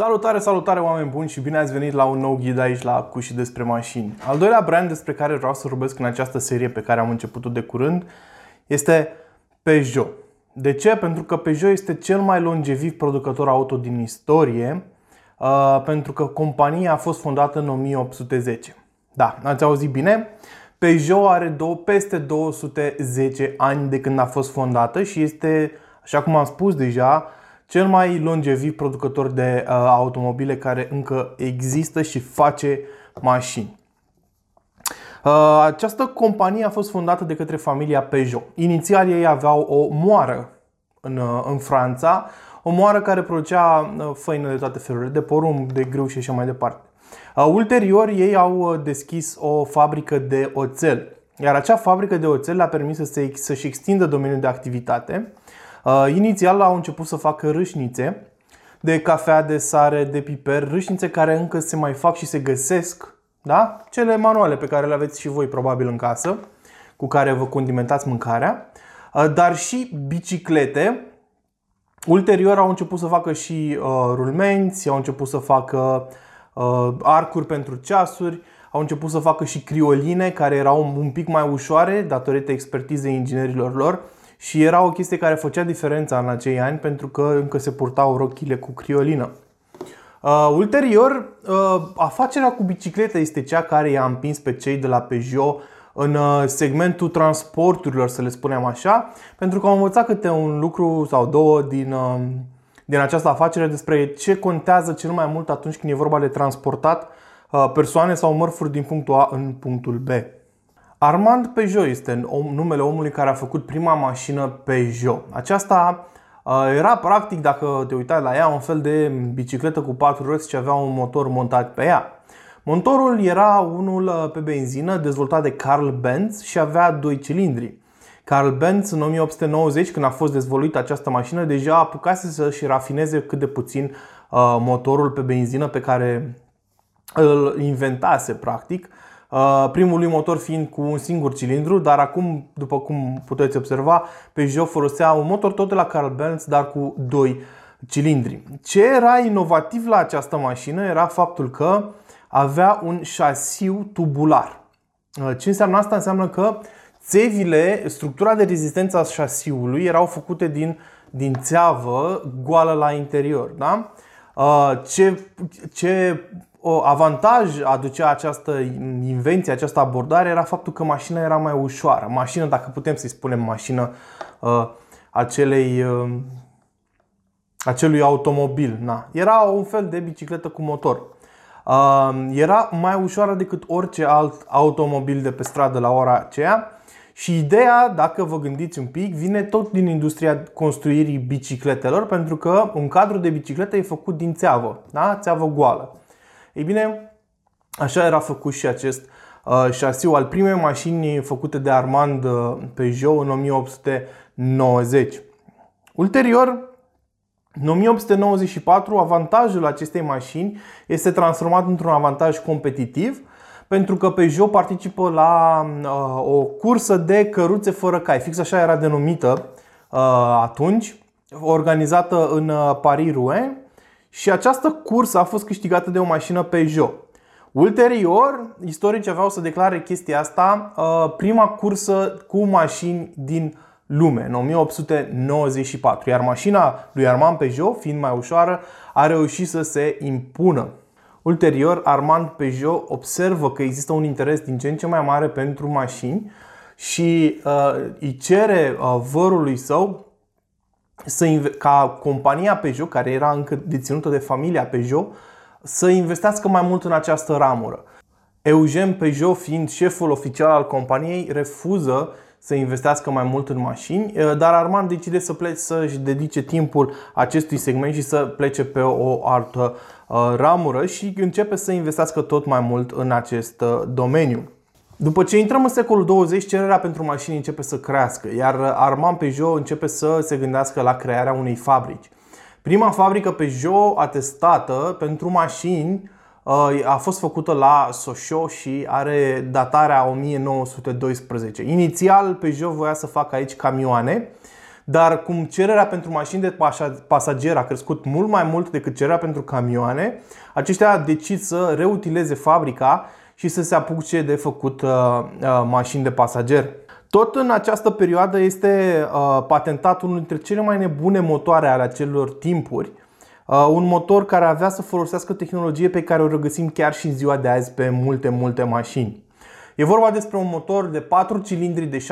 Salutare, salutare oameni buni și bine ați venit la un nou ghid aici la Cu și despre mașini. Al doilea brand despre care vreau să vorbesc în această serie pe care am început-o de curând este Peugeot. De ce? Pentru că Peugeot este cel mai longeviv producător auto din istorie, uh, pentru că compania a fost fondată în 1810. Da, ați auzit bine? Peugeot are două, peste 210 ani de când a fost fondată și este, așa cum am spus deja, cel mai longeviv producător de uh, automobile care încă există și face mașini. Uh, această companie a fost fondată de către familia Peugeot. Inițial ei aveau o moară în, uh, în Franța, o moară care producea uh, făină de toate felurile, de porumb, de grâu și așa mai departe. Uh, ulterior ei au uh, deschis o fabrică de oțel, iar acea fabrică de oțel le-a permis să se, să-și extindă domeniul de activitate Uh, inițial au început să facă râșnițe de cafea, de sare, de piper, râșnițe care încă se mai fac și se găsesc, da? Cele manuale pe care le aveți și voi probabil în casă, cu care vă condimentați mâncarea, uh, dar și biciclete. Ulterior au început să facă și uh, rulmenți, au început să facă uh, arcuri pentru ceasuri, au început să facă și crioline care erau un pic mai ușoare datorită expertizei inginerilor lor și era o chestie care făcea diferența în acei ani pentru că încă se purtau rochile cu criolină. Uh, ulterior, uh, afacerea cu bicicleta este cea care i-a împins pe cei de la Peugeot în uh, segmentul transporturilor, să le spunem așa, pentru că au învățat câte un lucru sau două din, uh, din această afacere despre ce contează cel mai mult atunci când e vorba de transportat uh, persoane sau mărfuri din punctul A în punctul B. Armand Peugeot este numele omului care a făcut prima mașină Peugeot. Aceasta uh, era practic, dacă te uitai la ea, un fel de bicicletă cu patru roți ce avea un motor montat pe ea. Motorul era unul uh, pe benzină dezvoltat de Carl Benz și avea doi cilindri. Carl Benz în 1890, când a fost dezvoluită această mașină, deja apucase să-și rafineze cât de puțin uh, motorul pe benzină pe care îl inventase practic Uh, primul lui motor fiind cu un singur cilindru, dar acum, după cum puteți observa, Peugeot folosea un motor tot de la Carl Benz, dar cu doi cilindri. Ce era inovativ la această mașină era faptul că avea un șasiu tubular. Uh, ce înseamnă asta? Înseamnă că țevile, structura de rezistență a șasiului erau făcute din, din țeavă goală la interior. Da? Uh, ce, ce o avantaj aducea această invenție, această abordare era faptul că mașina era mai ușoară. Mașină, dacă putem să-i spunem mașină uh, acelei, uh, acelui automobil. Na. Era un fel de bicicletă cu motor. Uh, era mai ușoară decât orice alt automobil de pe stradă la ora aceea. Și ideea, dacă vă gândiți un pic, vine tot din industria construirii bicicletelor, pentru că un cadru de bicicletă e făcut din țeavă, da? țeavă goală. Ei bine, așa era făcut și acest uh, șasiu al primei mașini făcute de Armand uh, Peugeot în 1890. Ulterior, în 1894, avantajul acestei mașini este transformat într-un avantaj competitiv pentru că Peugeot participă la uh, o cursă de căruțe fără cai. Fix așa era denumită uh, atunci, organizată în uh, Paris-Rouen și această cursă a fost câștigată de o mașină Peugeot. Ulterior, istoricii aveau să declare chestia asta uh, prima cursă cu mașini din lume, în 1894. Iar mașina lui Armand Peugeot, fiind mai ușoară, a reușit să se impună. Ulterior, Armand Peugeot observă că există un interes din ce în ce mai mare pentru mașini și uh, îi cere uh, vărului său să, ca compania Peugeot, care era încă deținută de familia Peugeot, să investească mai mult în această ramură. Eugen Peugeot, fiind șeful oficial al companiei, refuză să investească mai mult în mașini, eh, dar Armand decide să plece, să-și dedice timpul acestui segment și să plece pe o altă eh, ramură și începe să investească tot mai mult în acest eh, domeniu. După ce intrăm în secolul 20, cererea pentru mașini începe să crească, iar Armand Peugeot începe să se gândească la crearea unei fabrici. Prima fabrică Peugeot atestată pentru mașini uh, a fost făcută la Sochaux și are datarea 1912. Inițial Peugeot voia să facă aici camioane, dar cum cererea pentru mașini de pasager a crescut mult mai mult decât cererea pentru camioane, aceștia decid să reutileze fabrica și să se apuce de făcut uh, uh, mașini de pasager. Tot în această perioadă este uh, patentat unul dintre cele mai nebune motoare ale acelor timpuri, uh, un motor care avea să folosească tehnologie pe care o regăsim chiar și în ziua de azi pe multe, multe mașini. E vorba despre un motor de 4 cilindri de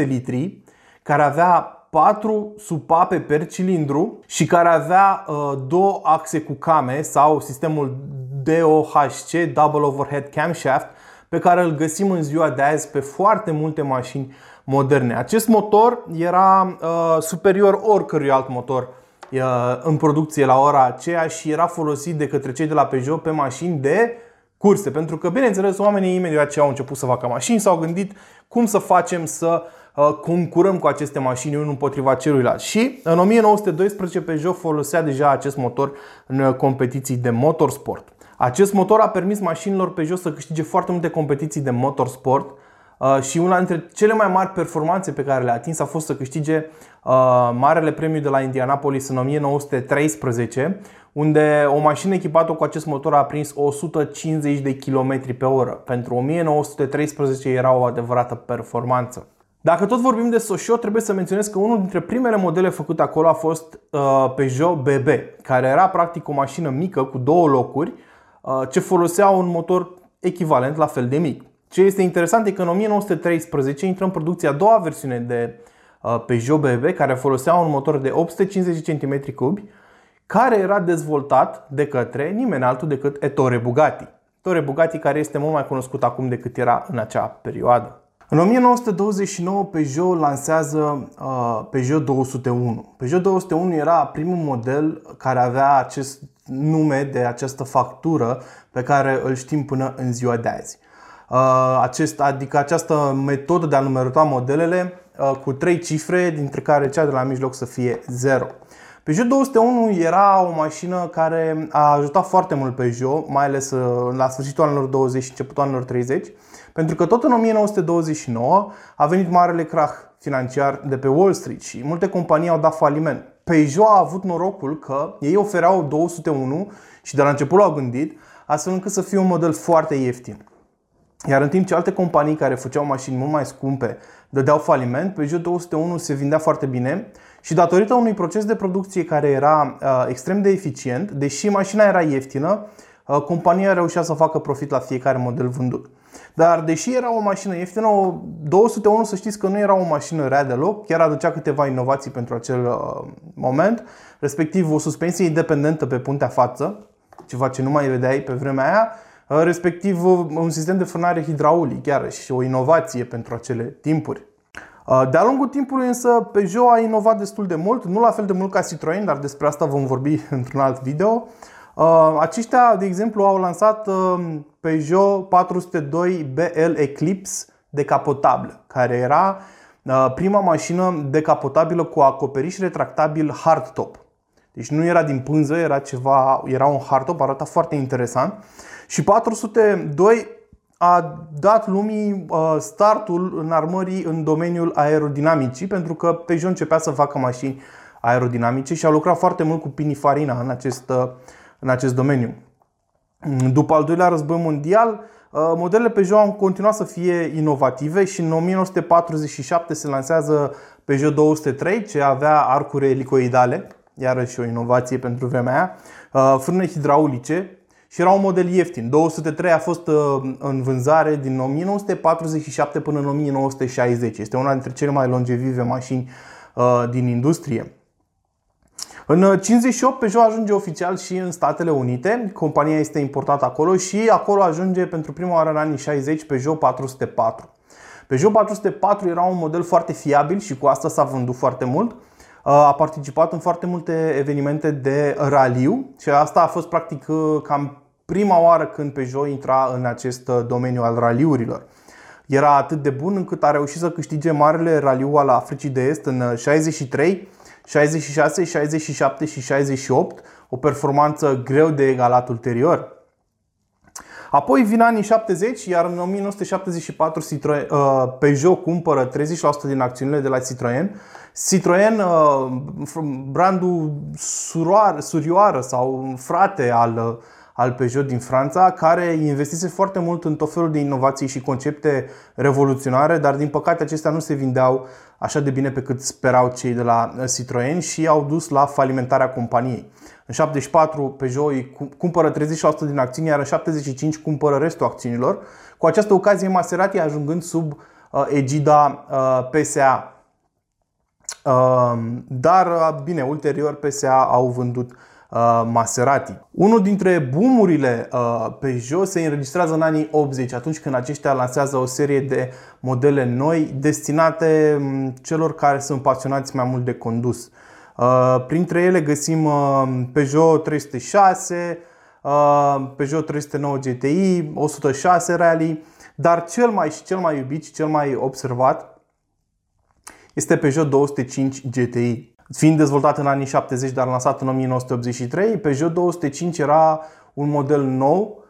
7,6 litri care avea 4 supape per cilindru și care avea uh, două axe cu came sau sistemul DOHC, Double Overhead Camshaft, pe care îl găsim în ziua de azi pe foarte multe mașini moderne. Acest motor era uh, superior oricărui alt motor uh, în producție la ora aceea și era folosit de către cei de la Peugeot pe mașini de curse. Pentru că, bineînțeles, oamenii imediat ce au început să facă mașini s-au gândit cum să facem să uh, concurăm cu aceste mașini unul împotriva celuilalt. Și în 1912 Peugeot folosea deja acest motor în uh, competiții de motorsport. Acest motor a permis mașinilor Peugeot să câștige foarte multe competiții de motorsport uh, și una dintre cele mai mari performanțe pe care le-a atins a fost să câștige Marele Premiu de la Indianapolis în 1913 unde o mașină echipată cu acest motor a prins 150 de km pe oră. Pentru 1913 era o adevărată performanță. Dacă tot vorbim de Sochaux, trebuie să menționez că unul dintre primele modele făcute acolo a fost uh, Peugeot BB, care era practic o mașină mică cu două locuri, uh, ce folosea un motor echivalent la fel de mic. Ce este interesant e că în 1913 intră în producție a doua versiune de uh, Peugeot BB, care folosea un motor de 850 cm3, care era dezvoltat de către nimeni altul decât Ettore Bugatti. Ettore Bugatti care este mult mai cunoscut acum decât era în acea perioadă. În 1929 Peugeot lansează uh, Peugeot 201. Peugeot 201 era primul model care avea acest nume de această factură pe care îl știm până în ziua de azi. Uh, acest, adică această metodă de a numerota modelele uh, cu trei cifre, dintre care cea de la mijloc să fie 0. Peugeot 201 era o mașină care a ajutat foarte mult Peugeot, mai ales uh, la sfârșitul anilor 20 și începutul anilor 30, pentru că tot în 1929 a venit marele krach financiar de pe Wall Street și multe companii au dat faliment. Peugeot a avut norocul că ei ofereau 201 și de la început l-au gândit astfel încât să fie un model foarte ieftin. Iar în timp ce alte companii care făceau mașini mult mai scumpe dădeau faliment, Peugeot 201 se vindea foarte bine și datorită unui proces de producție care era uh, extrem de eficient, deși mașina era ieftină, uh, compania reușea să facă profit la fiecare model vândut. Dar deși era o mașină ieftină, 201 să știți că nu era o mașină rea deloc, chiar aducea câteva inovații pentru acel uh, moment, respectiv o suspensie independentă pe puntea față, ceva ce nu mai vedeai pe vremea aia, uh, respectiv uh, un sistem de frânare hidraulic, chiar și o inovație pentru acele timpuri. Uh, de-a lungul timpului însă Peugeot a inovat destul de mult, nu la fel de mult ca Citroën, dar despre asta vom vorbi într-un alt video. Uh, aceștia, de exemplu, au lansat uh, Peugeot 402 BL Eclipse decapotabilă, care era prima mașină decapotabilă cu acoperiș retractabil hardtop. Deci nu era din pânză, era ceva, era un hardtop, arăta foarte interesant. Și 402 a dat lumii uh, startul în armării în domeniul aerodinamicii, pentru că Peugeot începea să facă mașini aerodinamice și a lucrat foarte mult cu Pininfarina în acest, uh, în acest domeniu. După al doilea război mondial, uh, modelele Peugeot au continuat să fie inovative și în 1947 se lansează Peugeot 203, ce avea arcuri elicoidale, iarăși o inovație pentru vremea aia, frâne hidraulice, și era un model ieftin. 203 a fost uh, în vânzare din 1947 până în 1960. Este una dintre cele mai longevive mașini uh, din industrie. În 58 Peugeot ajunge oficial și în Statele Unite, compania este importată acolo și acolo ajunge pentru prima oară în anii 60 Peugeot 404. Peugeot 404 era un model foarte fiabil și cu asta s-a vândut foarte mult. Uh, a participat în foarte multe evenimente de raliu și asta a fost practic cam prima oară când Peugeot intra în acest uh, domeniu al raliurilor. Era atât de bun încât a reușit să câștige marele raliu al Africii de Est în 63, 66, 67 și 68, o performanță greu de egalat ulterior. Apoi vin anii 70, iar în 1974 Citroen, uh, Peugeot cumpără 30% din acțiunile de la Citroen. Citroen, uh, brandul suroar, surioară sau frate al, uh, al Peugeot din Franța, care investise foarte mult în tot felul de inovații și concepte revoluționare, dar din păcate acestea nu se vindeau așa de bine pe cât sperau cei de la Citroen și au dus la falimentarea companiei. În 74 Peugeot îi cumpără 30% din acțiuni, iar în 75 cumpără restul acțiunilor. Cu această ocazie Maserati ajungând sub uh, egida uh, PSA. Uh, dar, uh, bine, ulterior PSA au vândut uh, Maserati. Unul dintre bumurile uh, Peugeot se înregistrează în anii 80, atunci când aceștia lansează o serie de modele noi destinate um, celor care sunt pasionați mai mult de condus. Uh, printre ele găsim uh, Peugeot 306, uh, Peugeot 309 GTI, 106 Rally, dar cel mai și cel mai iubit și cel mai observat este Peugeot 205 GTI. Fiind dezvoltat în anii 70, dar lansat în 1983, Peugeot 205 era un model nou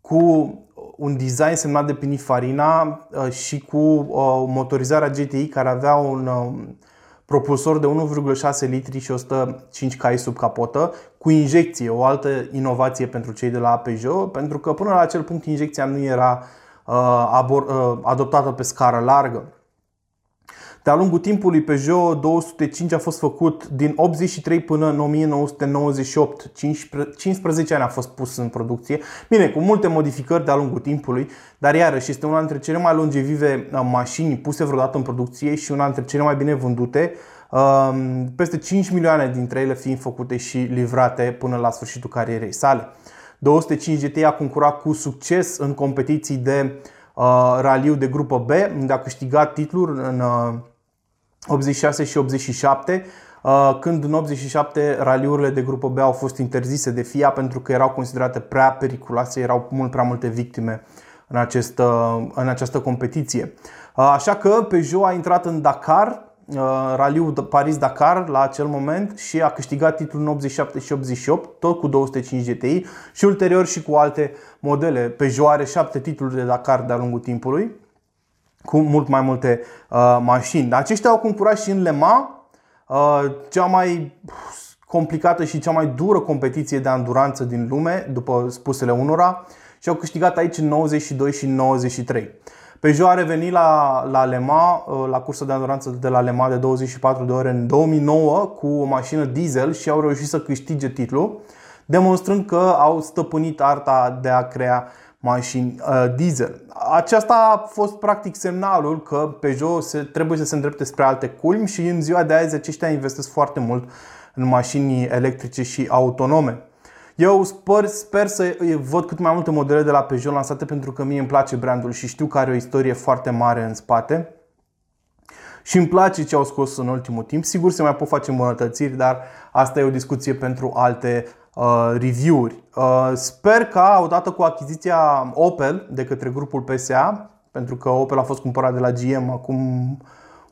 cu un design semnat de Pininfarina și cu motorizarea GTI care avea un propulsor de 1,6 litri și 105 cai sub capotă, cu injecție, o altă inovație pentru cei de la Peugeot, pentru că până la acel punct injecția nu era uh, uh, adoptată pe scară largă. De-a lungul timpului, Peugeot 205 a fost făcut din 83 până în 1998. 15 ani a fost pus în producție. Bine, cu multe modificări de-a lungul timpului, dar iarăși este una dintre cele mai longevive uh, mașini puse vreodată în producție și una dintre cele mai bine vândute. Um, peste 5 milioane dintre ele fiind făcute și livrate până la sfârșitul carierei sale. 205 GT a concurat cu succes în competiții de uh, raliu de grupă B, unde a câștigat titluri în uh, 86 și 87, uh, când în 87 raliurile de grupă B au fost interzise de FIA pentru că erau considerate prea periculoase, erau mult prea multe victime în această, în această competiție. Uh, așa că Peugeot a intrat în Dakar, uh, raliul Paris-Dakar la acel moment și a câștigat titlul în 87 și 88, tot cu 205 GTI și ulterior și cu alte modele. Peugeot are 7 titluri de Dakar de-a lungul timpului cu mult mai multe uh, mașini. Aceștia au concurat și în Le Mans, uh, cea mai complicată și cea mai dură competiție de anduranță din lume, după spusele unora, și au câștigat aici în 92 și în 93. Peugeot a revenit la, la Le Mans, uh, la cursa de anduranță de la Le Mans de 24 de ore în 2009 cu o mașină diesel și au reușit să câștige titlul, demonstrând că au stăpânit arta de a crea mașini uh, diesel. Aceasta a fost practic semnalul că Peugeot se, trebuie să se îndrepte spre alte culmi și în ziua de azi aceștia investesc foarte mult în mașini electrice și autonome. Eu sper, sper să văd cât mai multe modele de la Peugeot lansate pentru că mie îmi place brandul și știu că are o istorie foarte mare în spate. Și îmi place ce au scos în ultimul timp. Sigur se mai pot face îmbunătățiri, dar asta e o discuție pentru alte Uh, review-uri. Uh, sper ca, odată cu achiziția Opel de către grupul PSA, pentru că Opel a fost cumpărat de la GM acum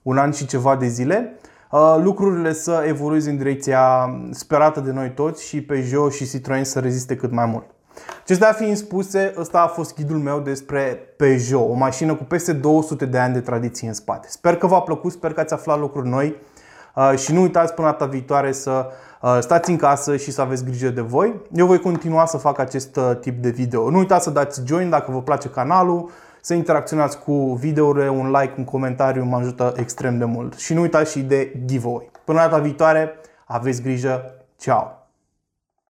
un an și ceva de zile, uh, lucrurile să evolueze în direcția sperată de noi toți și Peugeot și Citroën să reziste cât mai mult. Acestea fiind spuse, ăsta a fost ghidul meu despre Peugeot, o mașină cu peste 200 de ani de tradiție în spate. Sper că v-a plăcut, sper că ați aflat lucruri noi și nu uitați până data viitoare să Uh, stați în casă și să aveți grijă de voi. Eu voi continua să fac acest uh, tip de video. Nu uitați să dați join dacă vă place canalul, să interacționați cu videourile, un like, un comentariu mă ajută extrem de mult. Și nu uitați și de giveaway. Până data viitoare, aveți grijă, ceau!